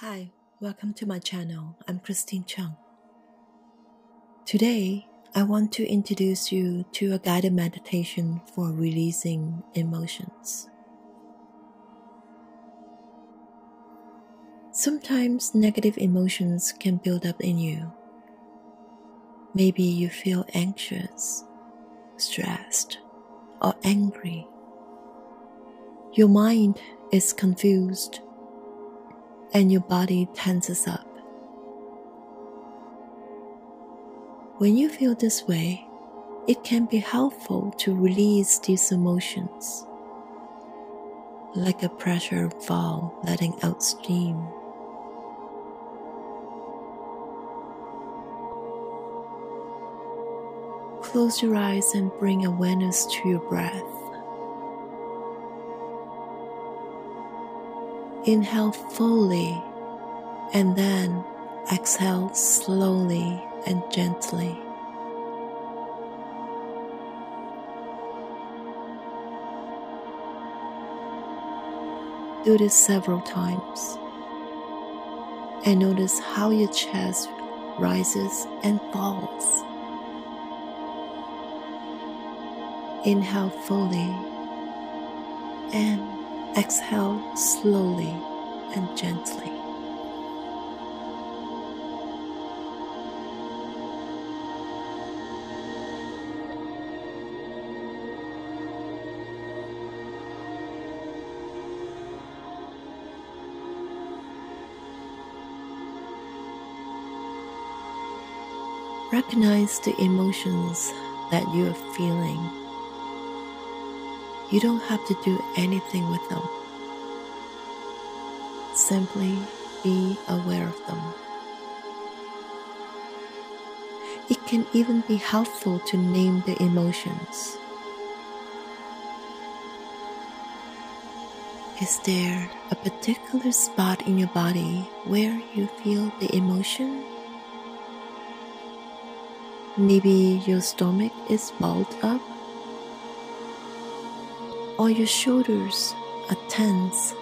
Hi, welcome to my channel. I'm Christine Chung. Today, I want to introduce you to a guided meditation for releasing emotions. Sometimes negative emotions can build up in you. Maybe you feel anxious, stressed, or angry. Your mind is confused and your body tenses up. When you feel this way, it can be helpful to release these emotions, like a pressure valve letting out steam. Close your eyes and bring awareness to your breath. Inhale fully and then exhale slowly and gently. Do this several times and notice how your chest rises and falls. Inhale fully and exhale slowly and gently. Recognize the emotions that you are feeling you don't have to do anything with them. Simply be aware of them. It can even be helpful to name the emotions. Is there a particular spot in your body where you feel the emotion? Maybe your stomach is balled up or your shoulders are tense,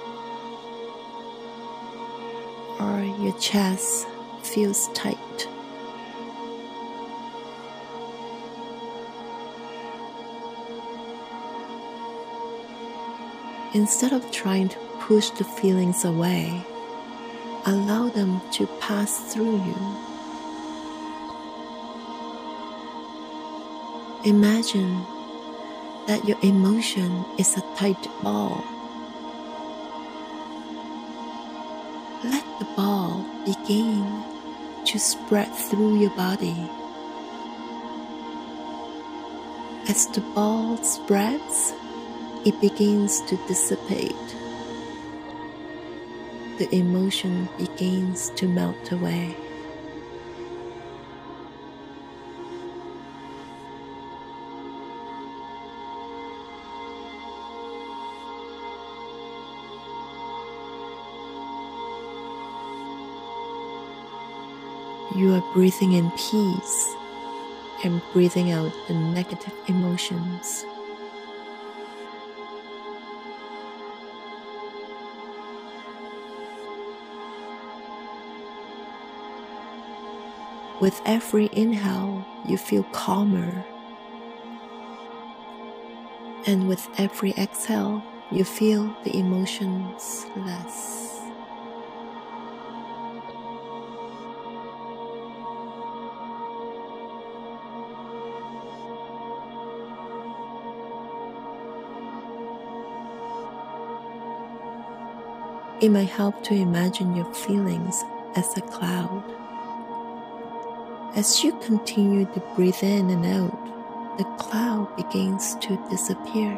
or your chest feels tight. Instead of trying to push the feelings away, allow them to pass through you. Imagine that your emotion is a tight ball. Let the ball begin to spread through your body. As the ball spreads, it begins to dissipate. The emotion begins to melt away. You are breathing in peace and breathing out the negative emotions. With every inhale, you feel calmer. And with every exhale, you feel the emotions less. It might help to imagine your feelings as a cloud. As you continue to breathe in and out, the cloud begins to disappear.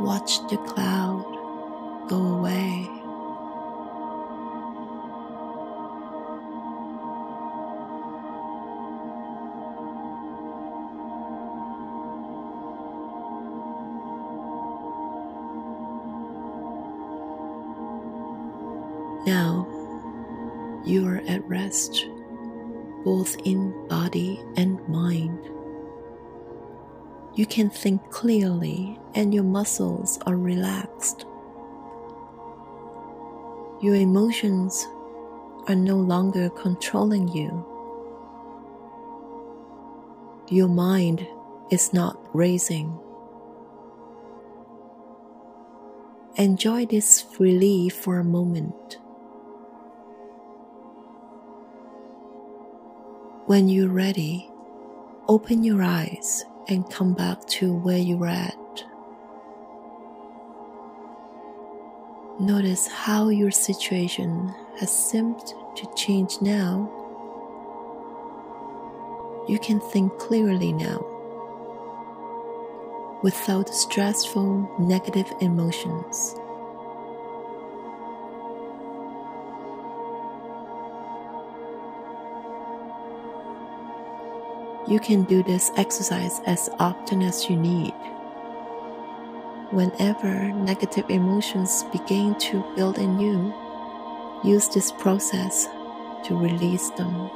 Watch the cloud go away. Now you are at rest, both in body and mind. You can think clearly and your muscles are relaxed. Your emotions are no longer controlling you. Your mind is not racing. Enjoy this relief for a moment. When you're ready, open your eyes and come back to where you're at. Notice how your situation has seemed to change now. You can think clearly now without stressful negative emotions. You can do this exercise as often as you need. Whenever negative emotions begin to build in you, use this process to release them.